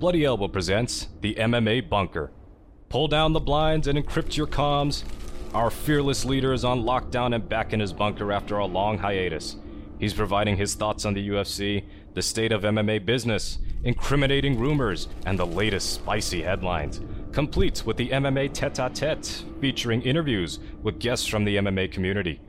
Bloody Elbow presents the MMA Bunker. Pull down the blinds and encrypt your comms. Our fearless leader is on lockdown and back in his bunker after a long hiatus. He's providing his thoughts on the UFC, the state of MMA business, incriminating rumors, and the latest spicy headlines. Complete with the MMA tete a tete, featuring interviews with guests from the MMA community.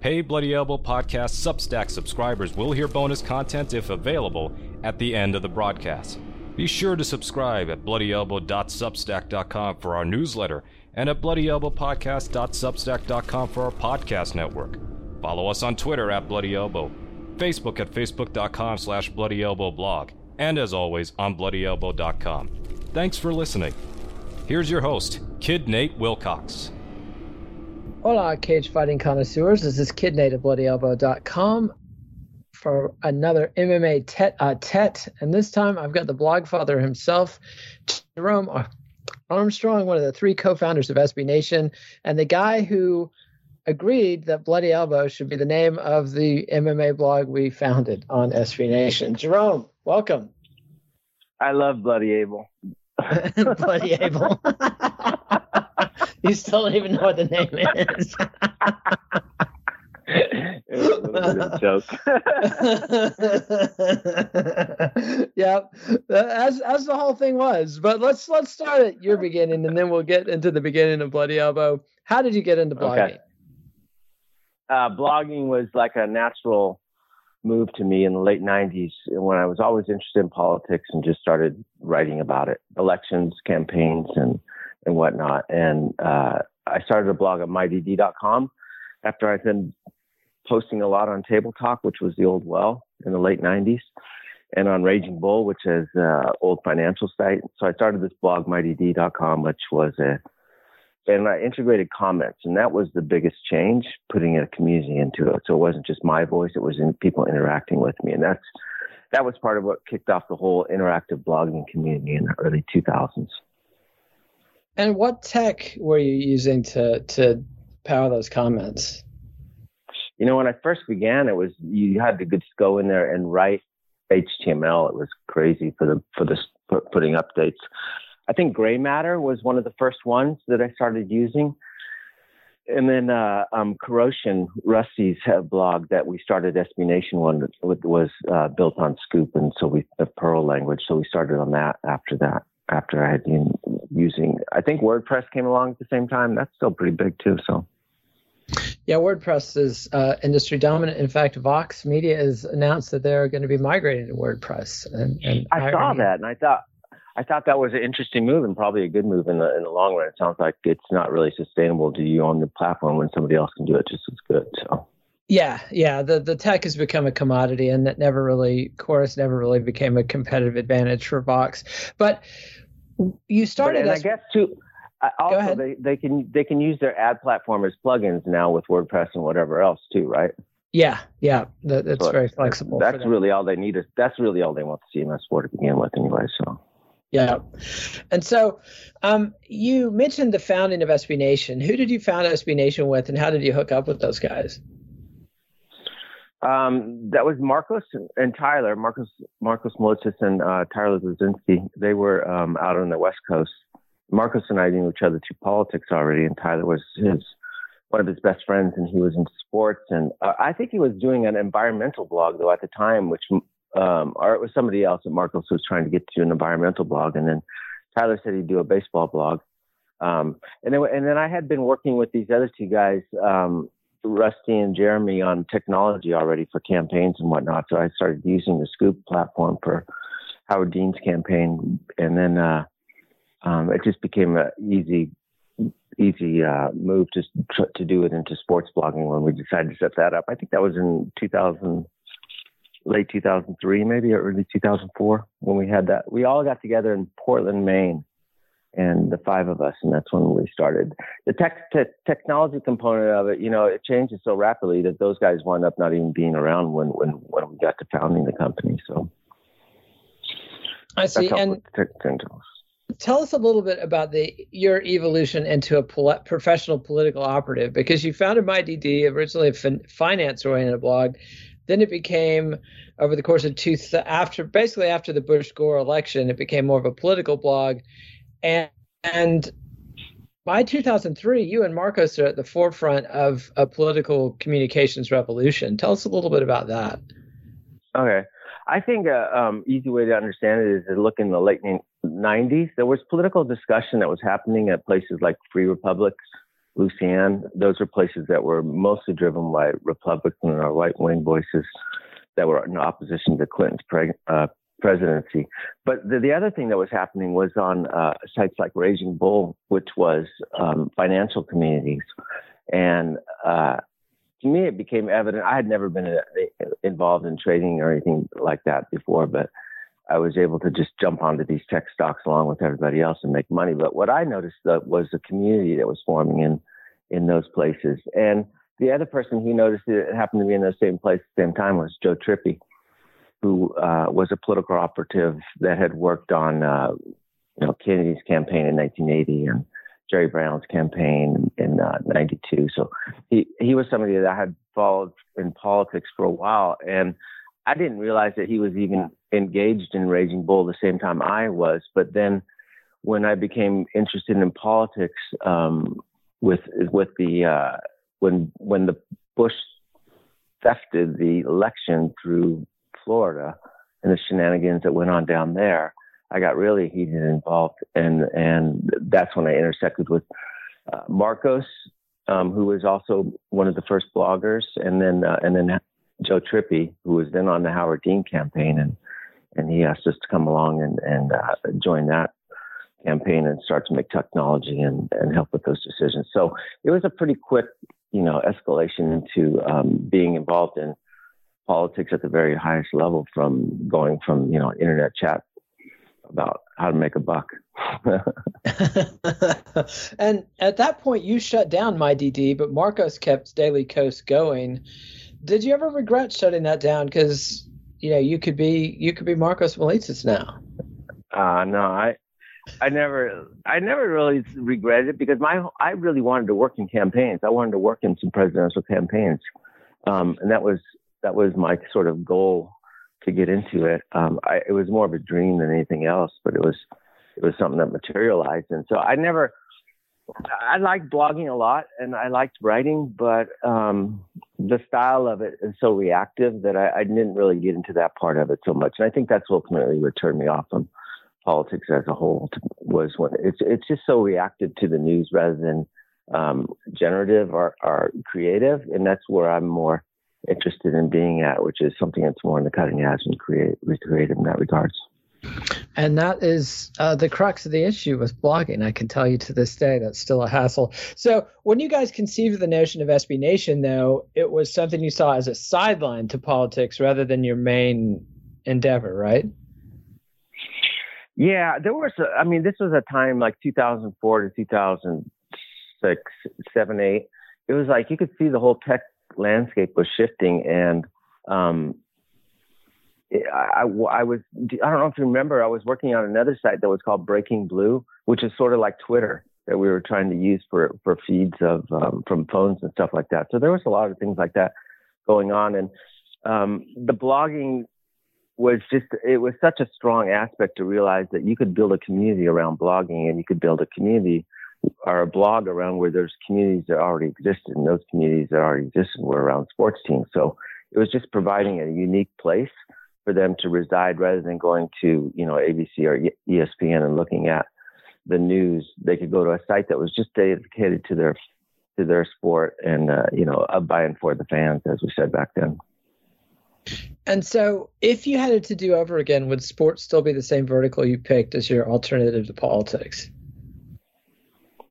Pay Bloody Elbow Podcast Substack subscribers will hear bonus content if available at the end of the broadcast. Be sure to subscribe at bloodyelbow.substack.com for our newsletter and at bloodyelbowpodcast.substack.com for our podcast network. Follow us on Twitter at Bloody Elbow, Facebook at facebook.com slash bloodyelbowblog, and as always on bloodyelbow.com. Thanks for listening. Here's your host, Kid Nate Wilcox. Hola, cage fighting connoisseurs. This is Kid Nate at bloodyelbow.com for another MMA tete a tete. Uh, and this time I've got the blog father himself, Jerome Armstrong, one of the three co founders of SB Nation, and the guy who agreed that Bloody Elbow should be the name of the MMA blog we founded on SB Nation. Jerome, welcome. I love Bloody Abel. Bloody Abel. you still don't even know what the name is. Joke. yep, as as the whole thing was. But let's let's start at your beginning, and then we'll get into the beginning of Bloody Elbow. How did you get into blogging? Okay. Uh, blogging was like a natural move to me in the late 90s when I was always interested in politics and just started writing about it, elections, campaigns, and and whatnot. And uh, I started a blog at mydd.com after I'd been posting a lot on Table Talk, which was the old well in the late 90s, and on Raging Bull, which is uh, old financial site. So I started this blog, mydd.com, which was a and I integrated comments, and that was the biggest change, putting a community into it. So it wasn't just my voice; it was in people interacting with me, and that's that was part of what kicked off the whole interactive blogging community in the early 2000s. And what tech were you using to to power those comments? You know, when I first began, it was you had to just go in there and write HTML. It was crazy for the for the putting updates. I think Gray Matter was one of the first ones that I started using. And then uh, um, Kuro5hin, Rusty's blog that we started SB Nation one was uh, built on Scoop, and so we the Perl language. So we started on that after that. After I had been using, I think WordPress came along at the same time. That's still pretty big too. So yeah, WordPress is uh, industry dominant. In fact, Vox Media has announced that they're going to be migrating to WordPress. And, and I saw that, and I thought I thought that was an interesting move and probably a good move in the in the long run. It sounds like it's not really sustainable to you on the platform when somebody else can do it just as good. So. Yeah, yeah. The the tech has become a commodity, and that never really, Chorus never really became a competitive advantage for Vox. But you started. But, and as, I guess too. Also, they, they can they can use their ad platform as plugins now with WordPress and whatever else too, right? Yeah, yeah, that, that's so very flexible. That's really all they need. Is, that's really all they want the CMS for to begin with, anyway. So yeah. And so um, you mentioned the founding of SB Nation. Who did you found SB Nation with, and how did you hook up with those guys? Um, that was Marcos and Tyler, Marcos Marcos Moulitsas and uh, Tyler Bleszinski. They were um, out on the West Coast. Marcos and I knew each other through politics already, and Tyler was his one of his best friends, and he was into sports. And uh, I think he was doing an environmental blog though at the time, which um, or it was somebody else at Marcos who was trying to get to an environmental blog, and then Tyler said he'd do a baseball blog. Um, and then and then I had been working with these other two guys, um, Rusty and Jeremy, on technology already for campaigns and whatnot. So I started using the Scoop platform for Howard Dean's campaign, and then uh, um, it just became an easy easy uh, move to to do it into sports blogging when we decided to set that up. I think that was in 2000 late 2003, maybe or early 2004 when we had that. We all got together in Portland, Maine, and the five of us, and that's when we started. The tech te- technology component of it, you know, it changes so rapidly that those guys wound up not even being around when when when we got to founding the company. So I see, and. Tell us a little bit about the your evolution into a pol- professional political operative because you founded MyDD originally a fin- finance oriented blog Then it became over the course of two after basically after the Bush Gore election, it became more of a political blog, and and by 2003, you and Marcos are at the forefront of a political communications revolution. Tell us a little bit about that. Okay. I think a um, easy way to understand it is to look in the late 90s. There was political discussion that was happening at places like Free Republics, Lucianne. Those were places that were mostly driven by Republican or right wing voices that were in opposition to Clinton's uh, presidency. But the, the, other thing that was happening was on uh, sites like Raging Bull, which was um, financial communities. And uh, to me, it became evident. I had never been uh, involved in trading or anything like that before, but I was able to just jump onto these tech stocks along with everybody else and make money. But what I noticed was the community that was forming in in those places. And the other person he noticed it happened to be in the same place at the same time was Joe Trippi, who uh, was a political operative that had worked on uh, you know Kennedy's campaign in 1980 and Jerry Brown's campaign in uh, 92. So he, he was somebody that I had followed in politics for a while. And I didn't realize that he was even engaged in Raging Bull the same time I was. But then when I became interested in politics, um, with, with the, uh, when, when the Bush thefted the election through Florida and the shenanigans that went on down there, I got really heated and involved, and and that's when I intersected with uh, Marcos, um, who was also one of the first bloggers, and then uh, and then Joe Trippi, who was then on the Howard Dean campaign, and and he asked us to come along and and uh, join that campaign and start to make technology and and help with those decisions. So it was a pretty quick, you know, escalation into um, being involved in politics at the very highest level, from going from you know internet chat about how to make a buck. and at that point, you shut down MyDD, but Marcos kept Daily Kos going. Did you ever regret shutting that down? Because you know you could be you could be Marcos Moulitsas now. Uh, no, I I never I never really regretted it because my I really wanted to work in campaigns. I wanted to work in some presidential campaigns, um, and that was that was my sort of goal to get into it. Um, I, it was more of a dream than anything else, but it was it was something that materialized. And so I never. I liked blogging a lot, and I liked writing, but um, the style of it is so reactive that I, I, didn't really get into that part of it so much. And I think that's ultimately what turned me off from politics as a whole. Was when it's it's just so reactive to the news rather than um, generative or, or creative, and that's where I'm more interested in being at, which is something that's more in the cutting edge and create, creative in that regards. And that is uh, the crux of the issue with blogging. I can tell you to this day that's still a hassle. So, when you guys conceived of the notion of SB Nation, though, it was something you saw as a sideline to politics rather than your main endeavor, right? Yeah, there was. A, I mean, this was a time like 2004 to 2006, seven, eight. It was like you could see the whole tech landscape was shifting and um, I, I, was I don't know if you remember I was working on another site that was called Breaking Blue, which is sort of like Twitter that we were trying to use for for feeds of um, from phones and stuff like that. So there was a lot of things like that going on, and um, the blogging was just it was such a strong aspect to realize that you could build a community around blogging and you could build a community or a blog around where there's communities that already existed, and those communities that already existed were around sports teams. So it was just providing a unique place for them to reside rather than going to you know ABC or ESPN and looking at the news. They could go to a site that was just dedicated to their to their sport and uh, you know a by and for the fans, as we said back then. And so, if you had it to do over again, would sports still be the same vertical you picked as your alternative to politics?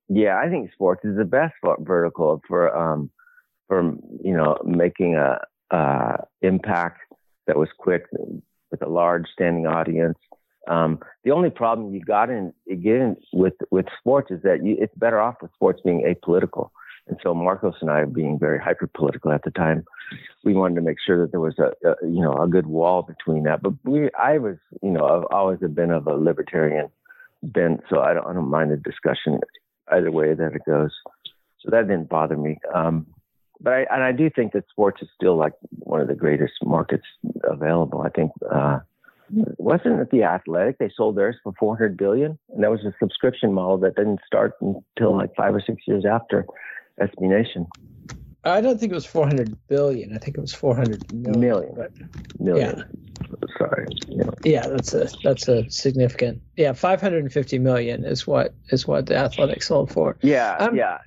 Yeah, I think sports is the best vertical for um, for you know making a uh, impact that was quick with a large standing audience. Um, the only problem you got in again with with sports is that you, it's better off with sports being apolitical. And so Marcos and I, being very hyper political at the time, we wanted to make sure that there was a, a, you know a good wall between that. But we, I was you know I've always been of a libertarian bent, so I don't, I don't mind the discussion either way that it goes. So that didn't bother me. Um, but I and I do think that sports is still like one of the greatest markets available. I think uh, wasn't it the Athletic? They sold theirs for 400 billion, and that was a subscription model that didn't start until like five or six years after SB Nation. I don't think it was 400 billion. I think it was 400 million. Million. But Million. Yeah. Sorry. Yeah. yeah, that's a that's a significant. Yeah, 550 million is what is what the Athletic sold for. Yeah. Um, yeah.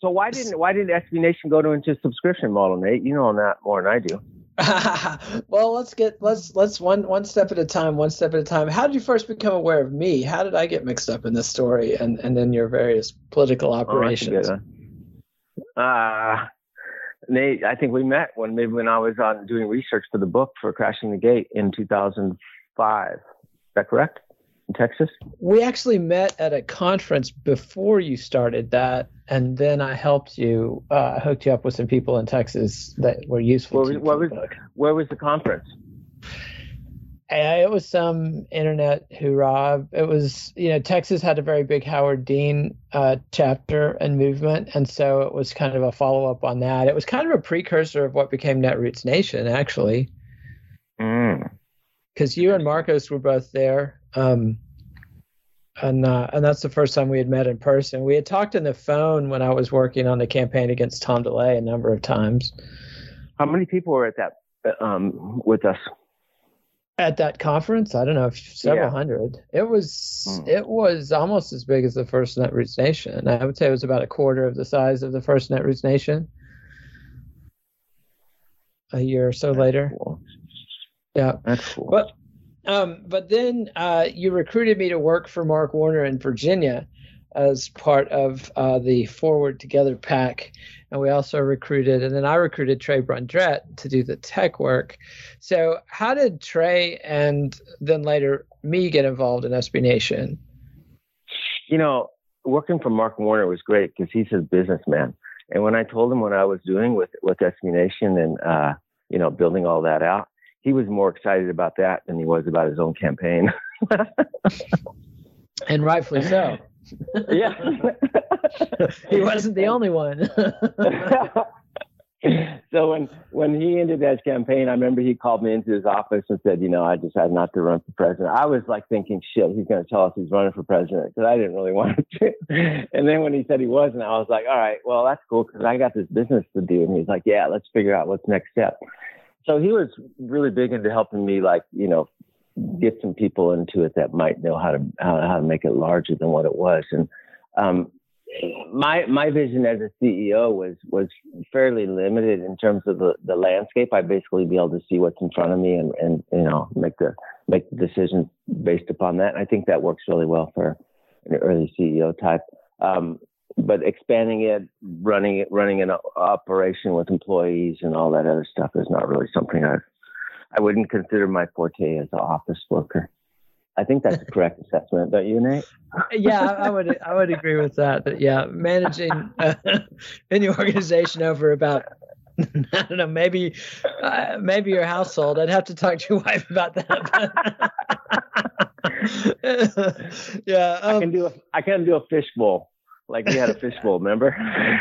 So why didn't why didn't SB Nation go to into subscription model, Nate? You know that more than I do. well, let's get let's let's one one step at a time, one step at a time. How did you first become aware of me? How did I get mixed up in this story and and in your various political operations? Oh, uh, Nate, I think we met when maybe when I was on doing research for the book for Crashing the Gate in 2005. Is that correct? In Texas? We actually met at a conference before you started that, and then I helped you, uh, hooked you up with some people in Texas that were useful. Where was, where was, where was the conference? it was some internet hoorah. It was, you know, Texas had a very big Howard Dean uh, chapter and movement, and so it was kind of a follow up on that. It was kind of a precursor of what became Netroots Nation, actually, because mm. you and Marcos were both there, um, and uh, and that's the first time we had met in person. We had talked on the phone when I was working on the campaign against Tom DeLay a number of times. How many people were at that um, with us? at that conference i don't know several yeah. hundred it was mm. it was almost as big as the first netroots nation i would say it was about a quarter of the size of the first netroots nation a year or so That's later cool. yeah That's cool. but um but then uh you recruited me to work for mark warner in virginia as part of uh, the Forward Together PAC. And we also recruited, and then I recruited Trei Brundrett to do the tech work. So, how did Trei and then later me get involved in SB Nation? You know, working for Mark Warner was great because he's a businessman. And when I told him what I was doing with, with SB Nation and, uh, you know, building all that out, he was more excited about that than he was about his own campaign. and rightfully so. yeah. he wasn't the only one. so when when he ended that campaign, I remember he called me into his office and said, you know, I decided not to run for president. I was like thinking, shit, he's going to tell us he's running for president because I didn't really want to. and then when he said he wasn't, I was like, all right, well that's cool because I got this business to do. And he's like, yeah, let's figure out what's next step. So he was really big into helping me, like you know, get some people into it that might know how to how, how to make it larger than what it was. And um, my my vision as a CEO was was fairly limited in terms of the, the landscape. I basically be able to see what's in front of me and, and you know make the make the decisions based upon that. And I think that works really well for an early CEO type. Um, but expanding it, running it, running an operation with employees and all that other stuff is not really something I've I wouldn't consider my forte as an office worker. I think that's a correct assessment, don't you, Nate? yeah, I would I would agree with that. But yeah, managing uh, any organization over about I don't know maybe uh, maybe your household. I'd have to talk to your wife about that. yeah, um, I can do a I can do a fishbowl like we had a fishbowl. Remember?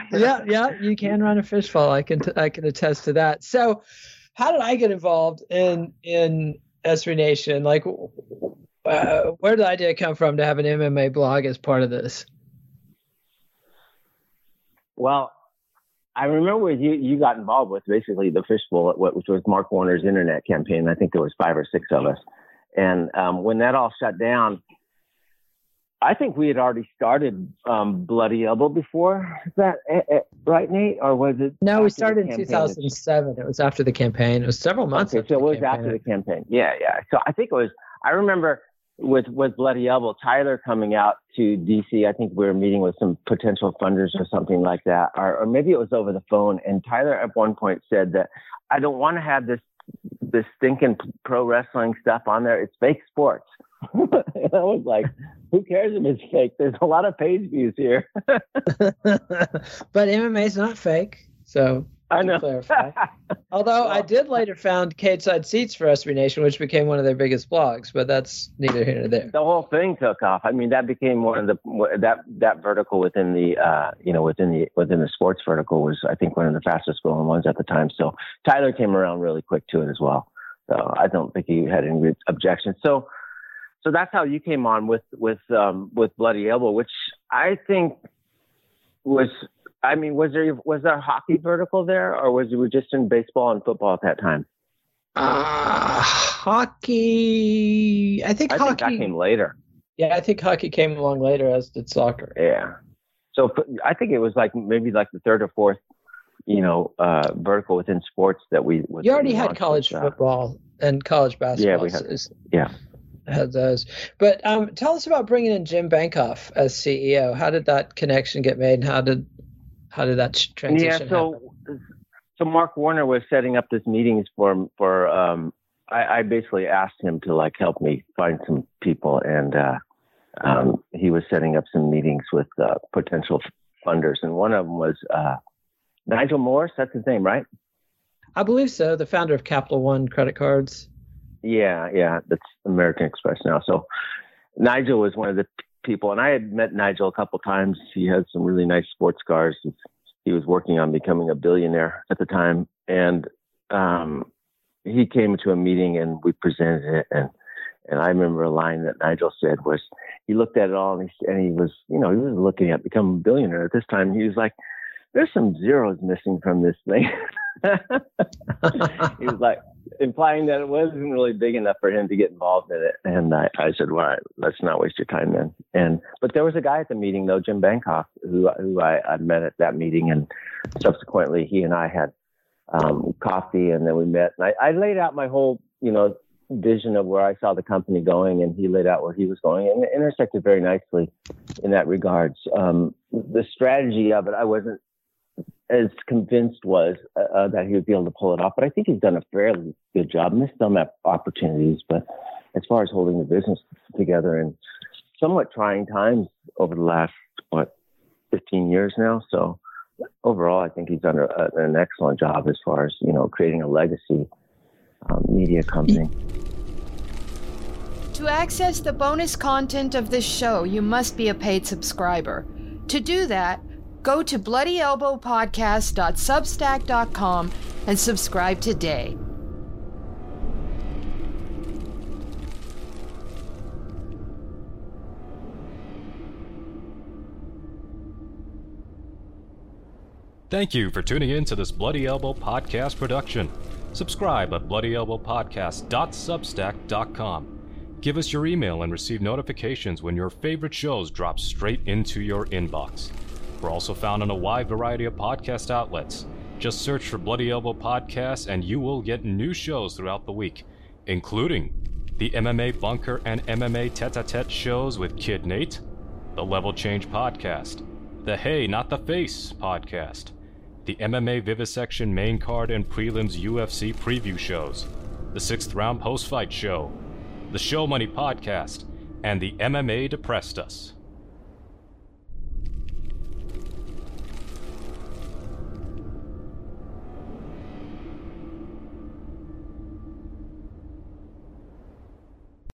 yeah, yeah, you can run a fishbowl. I can t- I can attest to that. So how did I get involved in in SB Nation? Like, uh, where did the idea come from to have an MMA blog as part of this? Well, I remember you you got involved with basically the fishbowl, which was Mark Warner's internet campaign. I think there was five or six of us, and um, when that all shut down, I think we had already started um, Bloody Elbow before that, right, Nate? Or was it? No, we started in 2007. It was after the campaign. It was several months. Okay, so it was campaign. after the campaign. Yeah, yeah. So I think it was. I remember with with Bloody Elbow, Tyler coming out to DC. I think we were meeting with some potential funders or something like that, or, or maybe it was over the phone. And Tyler at one point said that I don't want to have this this stinking pro wrestling stuff on there. It's fake sports. and I was like, who cares if it's fake? There's a lot of page views here. but MMA is not fake. So I know. clarify. Although I did later found Cage Side Seats for SB Nation, which became one of their biggest blogs, but that's neither here nor there. The whole thing took off. I mean, that became one of the that that vertical within the uh, you know within the within the sports vertical was I think one of the fastest growing ones at the time. So Tyler came around really quick to it as well. So I don't think he had any objections. So so that's how you came on with with um, with Bloody Elbow, which I think was I mean, was there was there hockey vertical there, or was you just in baseball and football at that time? Uh, hockey. I think I hockey think that came later. Yeah, I think hockey came along later, as did soccer. Yeah. So I think it was like maybe like the third or fourth, you know, uh, vertical within sports that we. You already had college with, uh, football and college basketball. Yeah, we had. Yeah had those. But um, tell us about bringing in Jim Bankoff as CEO. How did that connection get made, and how did how did that transition? Yeah, so happen? so Mark Warner was setting up this meetings for for. Um, I, I basically asked him to like help me find some people, and uh, um, he was setting up some meetings with uh, potential funders, and one of them was uh, Nigel Morris. That's his name, right? I believe so. The founder of Capital One credit cards. Yeah, yeah, that's American Express now. So Nigel was one of the people, and I had met Nigel a couple times. He had some really nice sports cars. He was working on becoming a billionaire at the time, and um, he came to a meeting and we presented it. And and I remember a line that Nigel said was, he looked at it all and he and he was, you know, he was looking at becoming a billionaire at this time. He was like, "There's some zeros missing from this thing." he was like, implying that it wasn't really big enough for him to get involved in it. And I, I said, well, let's not waste your time then. And, but there was a guy at the meeting though, Jim Bankoff, who, who I, I met at that meeting. And subsequently he and I had, um, coffee and then we met and I, I laid out my whole, you know, vision of where I saw the company going and he laid out where he was going and it intersected very nicely in that regards. Um, the strategy of it, I wasn't as convinced was uh, uh, that he would be able to pull it off. But I think he's done a fairly good job. Missed some opportunities, but as far as holding the business together in somewhat trying times over the last what 15 years now. So overall, I think he's done a, an excellent job as far as you know creating a legacy um, media company. To access the bonus content of this show, you must be a paid subscriber. To do that Go to bloodyelbowpodcast.substack.com and subscribe today. Thank you for tuning in to this Bloody Elbow podcast production. Subscribe at bloodyelbowpodcast.substack.com. Give us your email and receive notifications when your favorite shows drop straight into your inbox. We're also found on a wide variety of podcast outlets. Just search for Bloody Elbow Podcast and you will get new shows throughout the week, including the MMA Bunker and MMA Tete a Tete shows with Kid Nate, the Level Change Podcast, the Hey Not the Face Podcast, the MMA Vivisection main card and prelims UFC preview shows, the Sixth Round Post Fight Show, the Show Money Podcast, and the MMA Depressed Us.